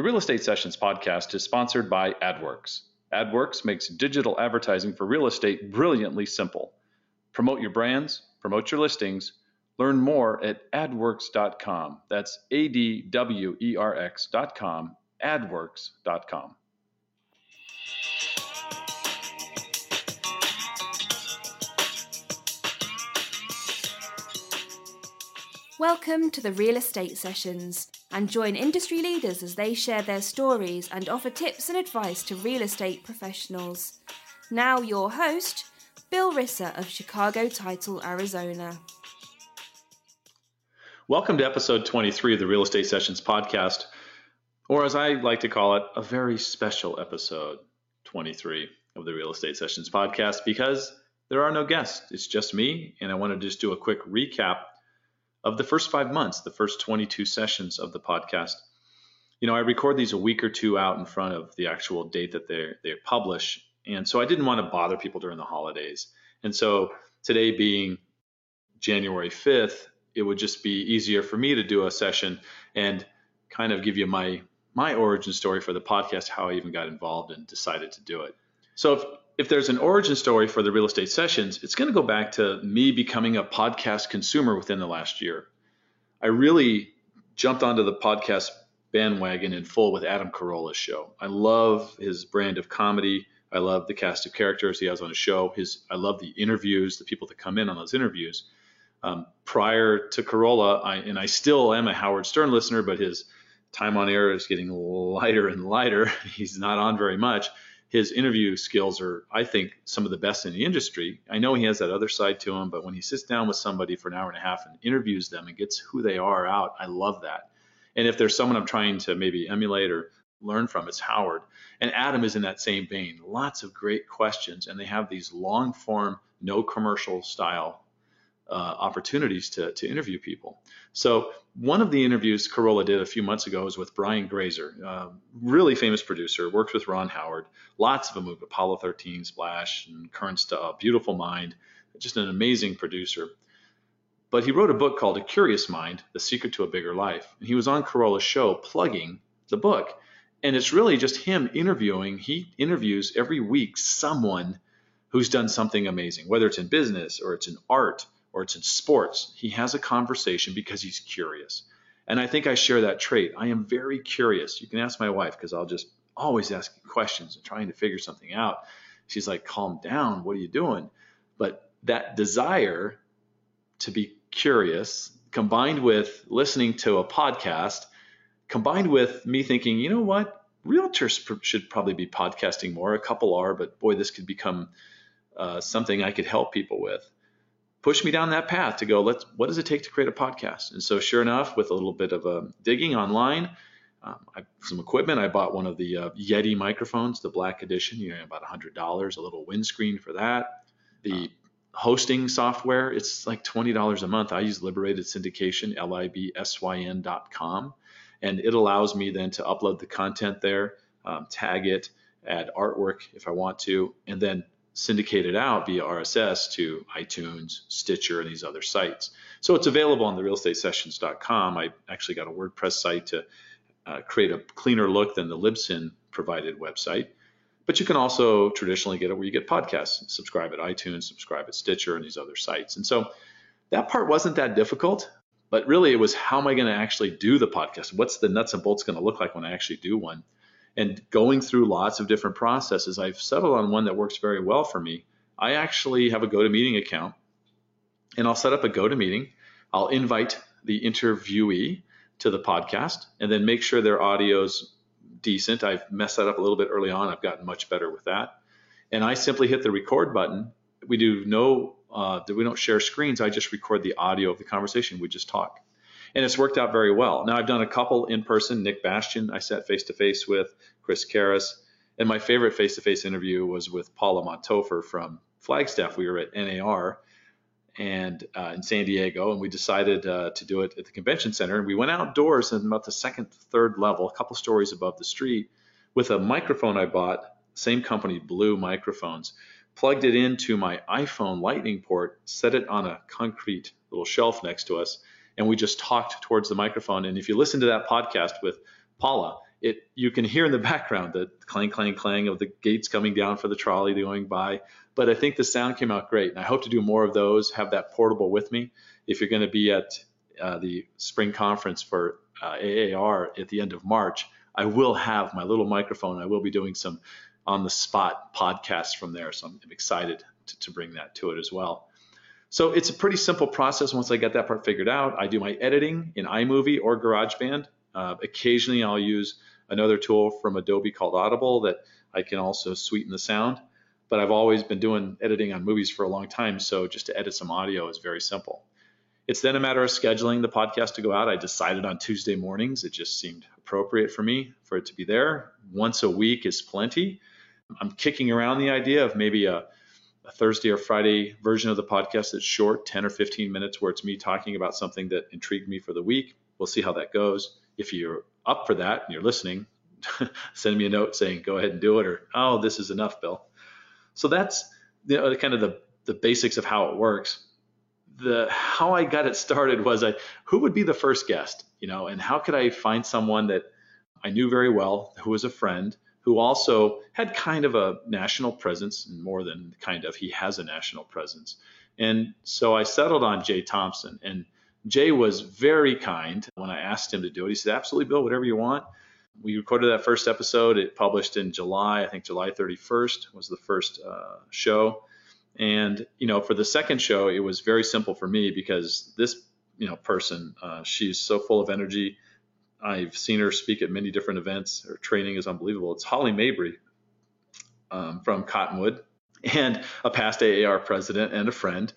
The Real Estate Sessions podcast is sponsored by AdWerx. AdWerx makes digital advertising for real estate brilliantly simple. Promote your brands, promote your listings. Learn more at adwerx.com. That's A D W E R X.com, adwerx.com. Welcome to the Real Estate Sessions and join industry leaders as they share their stories and offer tips and advice to real estate professionals. Now, your host, Bill Risser of Chicago Title, Arizona. Welcome to episode 23 of the Real Estate Sessions podcast, or as I like to call it, a very special episode 23 of the Real Estate Sessions podcast because there are no guests. It's just me, and I want to just do a quick recap of the first five months, the first 22 sessions of the podcast. You know, I record these a week or two out in front of the actual date that they they publish, and so I didn't want to bother people during the holidays. And so today being January 5th, it would just be easier for me to do a session and kind of give you my my origin story for the podcast, how I even got involved and decided to do it. So if if there's an origin story for the real estate sessions, it's going to go back to me becoming a podcast consumer within the last year. I really jumped onto the podcast bandwagon in full with Adam Carolla's show. I love his brand of comedy. I love the cast of characters he has on his show. His I love the interviews, the people that come in on those interviews. Um, prior to Carolla, I, and I still am a Howard Stern listener, but his time on air is getting lighter and lighter. He's not on very much his interview skills are, I think, some of the best in the industry. I know he has that other side to him, but when he sits down with somebody for an hour and a half and interviews them and gets who they are out, I love that. And if there's someone I'm trying to maybe emulate or learn from, it's Howard. And Adam is in that same vein. Lots of great questions, and they have these long form, no commercial style uh, opportunities to, to interview people. So one of the interviews Carolla did a few months ago was with Brian Grazer, really famous producer, worked with Ron Howard, lots of them moved Apollo 13, Splash, and Current Stuff, Beautiful Mind, just an amazing producer. But he wrote a book called A Curious Mind, The Secret to a Bigger Life. And he was on Carolla's show plugging the book. And it's really just him interviewing. He interviews every week someone who's done something amazing, whether it's in business or it's in art or it's in sports. He has a conversation because he's curious. And I think I share that trait. I am very curious. You can ask my wife because I'll just always ask questions and trying to figure something out. She's like, calm down. What are you doing? But that desire to be curious combined with listening to a podcast, combined with me thinking, you know what? Realtors should probably be podcasting more. A couple are, but boy, this could become uh, something I could help people with pushed me down that path to go, let's, what does it take to create a podcast? And so, sure enough, with a little bit of a digging online, um, I, some equipment, I bought one of the uh, Yeti microphones, the black edition, you know, about $100, a little windscreen for that. The hosting software, it's like $20 a month. I use Liberated Syndication, L-I-B-S-Y-N.com. And it allows me then to upload the content there, um, tag it, add artwork if I want to, and then syndicated out via RSS to iTunes, Stitcher, and these other sites. So it's available on the realestatesessions.com. I actually got a WordPress site to uh, create a cleaner look than the Libsyn provided website. But you can also traditionally get it where you get podcasts, subscribe at iTunes, subscribe at Stitcher, and these other sites. And so that part wasn't that difficult, but really it was how am I going to actually do the podcast? What's the nuts and bolts going to look like when I actually do one? And going through lots of different processes, I've settled on one that works very well for me. I actually have a GoToMeeting account, and I'll set up a GoToMeeting. I'll invite the interviewee to the podcast, and then make sure their audio's decent. I've messed that up a little bit early on. I've gotten much better with that, and I simply hit the record button. We do no, uh, we don't share screens. I just record the audio of the conversation. We just talk and it's worked out very well. Now I've done a couple in person. Nick Bastian, I sat face to face with Chris Karras, and my favorite face to face interview was with Paula Monthofer from Flagstaff. We were at NAR and uh, in San Diego, and we decided uh, to do it at the convention center. And we went outdoors and about the second, third level, a couple stories above the street, with a microphone I bought, same company, Blue Microphones. Plugged it into my iPhone Lightning port, set it on a concrete little shelf next to us, and we just talked towards the microphone. And if you listen to that podcast with Paula, it you can hear in the background the clang, clang, clang of the gates coming down for the trolley going by. But I think the sound came out great, and I hope to do more of those. Have that portable with me. If you're going to be at uh, the spring conference for uh, AAR at the end of March, I will have my little microphone. I will be doing some on the spot podcasts from there, so I'm excited to, to bring that to it as well. So it's a pretty simple process once I get that part figured out. I do my editing in iMovie or GarageBand. Uh, occasionally, I'll use another tool from Adobe called Audition that I can also sweeten the sound. But I've always been doing editing on movies for a long time, so just to edit some audio is very simple. It's then a matter of scheduling the podcast to go out. I decided on Tuesday mornings. It just seemed appropriate for me for it to be there. Once a week is plenty. I'm kicking around the idea of maybe a a Thursday or Friday version of the podcast that's short, 10 or 15 minutes, where it's me talking about something that intrigued me for the week. We'll see how that goes. If you're up for that and you're listening, send me a note saying, go ahead and do it, or, oh, this is enough, Bill. So that's you know, kind of the, the basics of how it works. The how I got it started was I who would be the first guest, you know, and how could I find someone that I knew very well, who was a friend, who also had kind of a national presence, and more than kind of, he has a national presence. And so I settled on Jay Thompson. And Jay was very kind when I asked him to do it. He said, Absolutely, Bill, whatever you want. We recorded that first episode. It published in July, I think July 31st was the first uh, show. And, you know, for the second show, it was very simple for me because this, you know, person, uh, she's so full of energy I've seen her speak at many different events. Her training is unbelievable. It's Holly Mabry um, from Cottonwood and a past AAR president and a friend.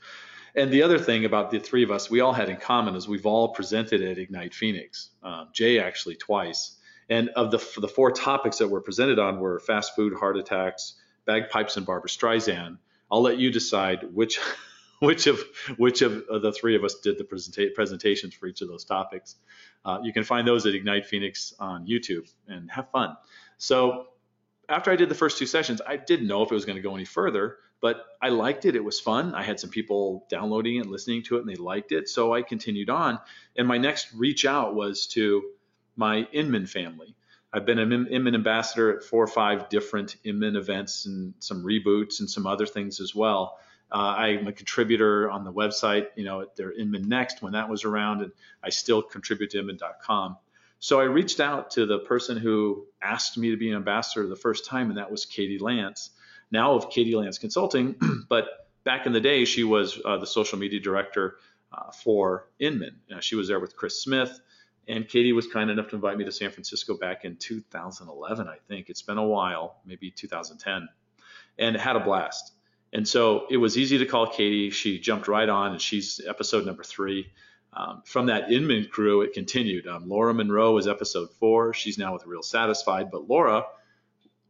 And the other thing about the three of us, we all had in common is we've all presented at Ignite Phoenix. Um, Jay actually twice. And of the the four topics that were presented on were fast food, heart attacks, bagpipes, and Barbra Streisand. I'll let you decide which which of which of the three of us did the presenta- presentations for each of those topics. Uh, you can find those at Ignite Phoenix on YouTube and have fun. So after I did the first two sessions, I didn't know if it was going to go any further, but I liked it. It was fun. I had some people downloading it, listening to it, and they liked it. So I continued on. And my next reach out was to my Inman family. I've been an Inman ambassador at four or five different Inman events and some reboots and some other things as well. Uh, I'm a contributor on the website, you know, they're Inman Next when that was around, and I still contribute to Inman.com. So I reached out to the person who asked me to be an ambassador the first time, and that was Katie Lance, now of Katie Lance Consulting. but back in the day, she was uh, the social media director uh, for Inman. You she was there with Chris Smith, and Katie was kind enough to invite me to San Francisco back in 2011, I think. It's been a while, maybe 2010, and had a blast. And so it was easy to call Katie. She jumped right on, and she's episode number three. Um, from that Inman crew, it continued. Um, Laura Monroe was episode four. She's now with Real Satisfied, but Laura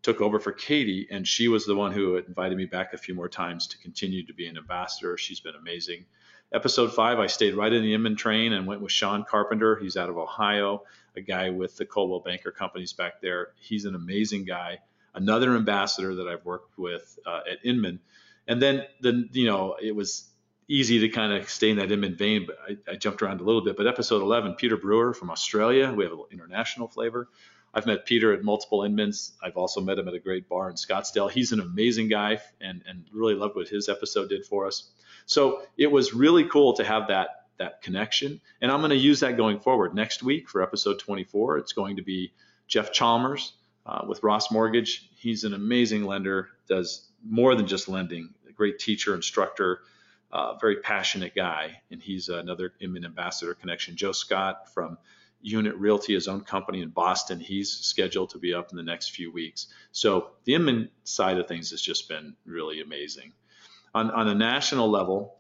took over for Katie, and she was the one who invited me back a few more times to continue to be an ambassador. She's been amazing. Episode five, I stayed right in the Inman train and went with Sean Carpenter. He's out of Ohio, a guy with the Coldwell Banker companies back there. He's an amazing guy. Another ambassador that I've worked with uh, at Inman and then, then you know, it was easy to kind of stay in that Inman vein, but I, I, jumped around a little bit. But episode 11, Peter Brewer from Australia, we have an international flavor. I've met Peter at multiple Inmans. I've also met him at a great bar in Scottsdale. He's an amazing guy and, and really loved what his episode did for us. So it was really cool to have that that connection. And I'm going to use that going forward. Next week for episode 24, it's going to be Jeff Chalmers uh, with Ross Mortgage. He's an amazing lender, does more than just lending. A great teacher, instructor, uh, very passionate guy, and he's another Inman ambassador connection. Joe Scott from Unit Realty, his own company in Boston, he's scheduled to be up in the next few weeks. So the Inman side of things has just been really amazing. On, on a national level,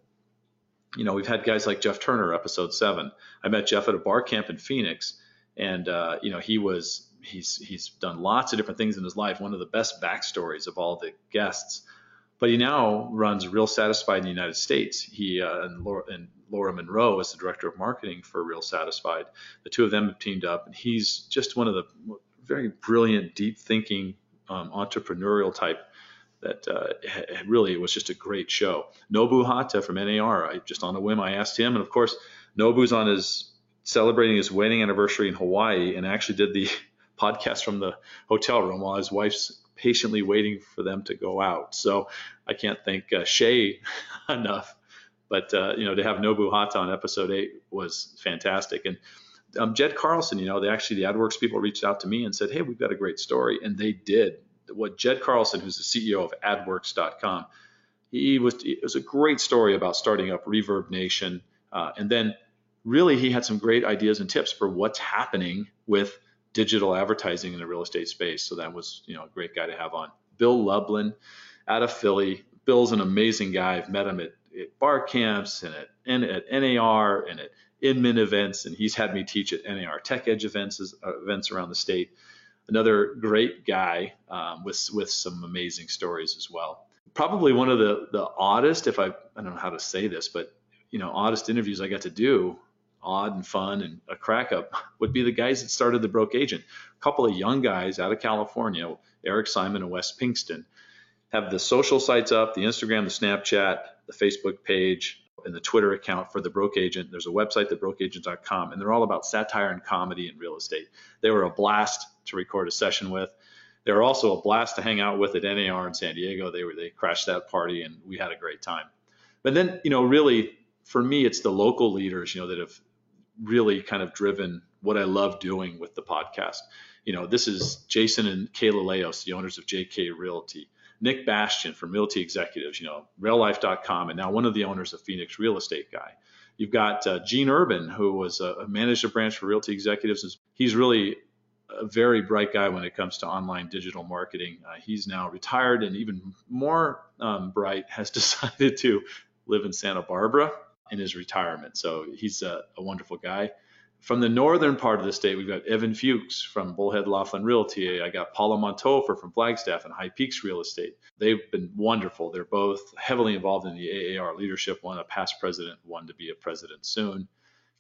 you know, we've had guys like Jeff Turner, episode seven. I met Jeff at a bar camp in Phoenix, and uh, you know, he was he's he's done lots of different things in his life. One of the best backstories of all the guests. But he now runs Real Satisfied in the United States. He uh, and, Laura, and Laura Monroe is the director of marketing for Real Satisfied. The two of them have teamed up, and he's just one of the very brilliant, deep thinking um, entrepreneurial type that uh, really was just a great show. Nobu Hata from NAR, I just on a whim I asked him, and of course Nobu's on his celebrating his wedding anniversary in Hawaii and actually did the podcast from the hotel room while his wife's patiently waiting for them to go out. So I can't thank uh, Shay enough. But uh, you know, to have Nobu Hata on episode eight was fantastic. And um, Jed Carlson, you know, they actually the AdWerx people reached out to me and said, "Hey, we've got a great story," and they did. What Jed Carlson, who's the CEO of AdWerx.com, he was it was a great story about starting up ReverbNation, uh, and then really he had some great ideas and tips for what's happening with digital advertising in the real estate space. So that was you know a great guy to have on. Bill Lublin out of Philly. Bill's an amazing guy. I've met him at, at bar camps and at, and at NAR and at Inman events, and he's had me teach at NAR Tech Edge events uh, events around the state. Another great guy um, with with some amazing stories as well. Probably one of the the oddest, if I I don't know how to say this, but you know, oddest interviews I got to do odd and fun and a crack up would be the guys that started the Broke Agent. A couple of young guys out of California, Eric Simon and Wes Pinkston, have the social sites up, the Instagram, the Snapchat, the Facebook page, and the Twitter account for the Broke Agent. There's a website, thebrokeagent.com, and they're all about satire and comedy and real estate. They were a blast to record a session with. They were also a blast to hang out with at NAR in San Diego. They were they crashed that party and we had a great time. But then, you know, really for me, it's the local leaders, you know, that have really kind of driven what I love doing with the podcast. You know, this is Jason and Kayla Leos, the owners of JK Realty. Nick Bastian from Realty Executives, you know, reallife.com, and now one of the owners of Phoenix Real Estate Guy. You've got uh, Gene Urban, who was a, a managed branch for Realty Executives. He's really a very bright guy when it comes to online digital marketing. Uh, he's now retired and even more um, bright has decided to live in Santa Barbara in his retirement. So he's a, a, wonderful guy. From the northern part of the state, we've got Evan Fuchs from Bullhead Laughlin Realty. I got Paula Monthofer from Flagstaff and High Peaks Real Estate. They've been wonderful. They're both heavily involved in the AAR leadership, one a past president, one to be a president soon.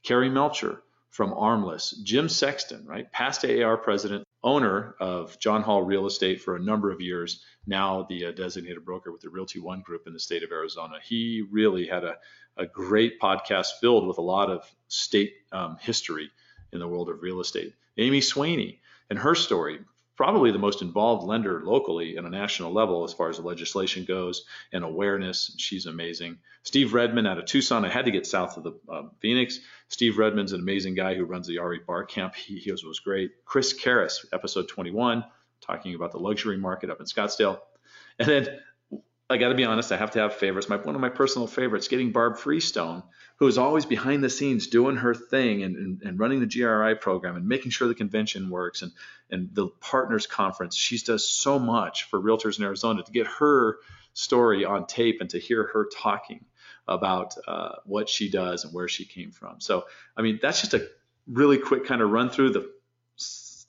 Carrie Melcher from Armless, Jim Sexton, right, past AAR president, owner of John Hall Real Estate for a number of years, now the uh, designated broker with the Realty One Group in the state of Arizona. He really had a, a great podcast filled with a lot of state um, history in the world of real estate. Amy Swaney and her story, probably the most involved lender locally at a national level as far as the legislation goes and awareness. She's amazing. Steve Redmond out of Tucson. I had to get south of the uh, Phoenix. Steve Redmond's an amazing guy who runs the RE Bar Camp. He, he was, was great. Chris Karras, episode 21, talking about the luxury market up in Scottsdale. And then I got to be honest, I have to have favorites. My one of my personal favorites, getting Barb Freestone, who is always behind the scenes doing her thing and, and, and, running the GRI program and making sure the convention works and and the partners conference. She does so much for realtors in Arizona to get her story on tape and to hear her talking about uh, what she does and where she came from. So I mean, that's just a really quick kind of run through the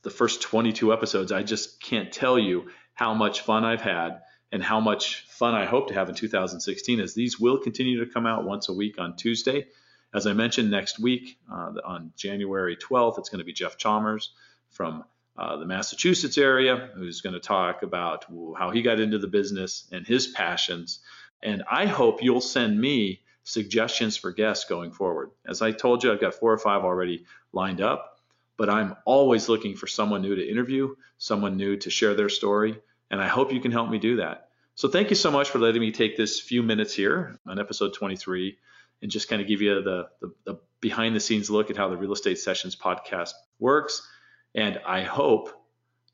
the first 22 episodes. I just can't tell you how much fun I've had and how much fun I hope to have in 2016 as these will continue to come out once a week on Tuesday. As I mentioned, next week uh, on January 12th, it's going to be Jeff Chalmers from uh, the Massachusetts area who's going to talk about how he got into the business and his passions. And I hope you'll send me suggestions for guests going forward. As I told you, I've got four or five already lined up, but I'm always looking for someone new to interview, someone new to share their story, and I hope you can help me do that. So thank you so much for letting me take this few minutes here on episode 23 and just kind of give you the, the, the behind the scenes look at how the Real Estate Sessions podcast works. And I hope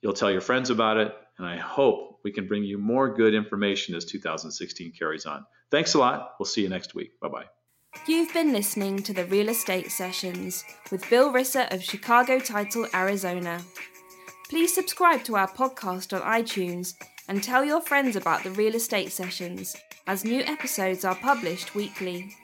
you'll tell your friends about it. And I hope we can bring you more good information as 2016 carries on. Thanks a lot. We'll see you next week. Bye bye. You've been listening to the Real Estate Sessions with Bill Risser of Chicago Title, Arizona. Please subscribe to our podcast on iTunes and tell your friends about the real estate sessions, as new episodes are published weekly.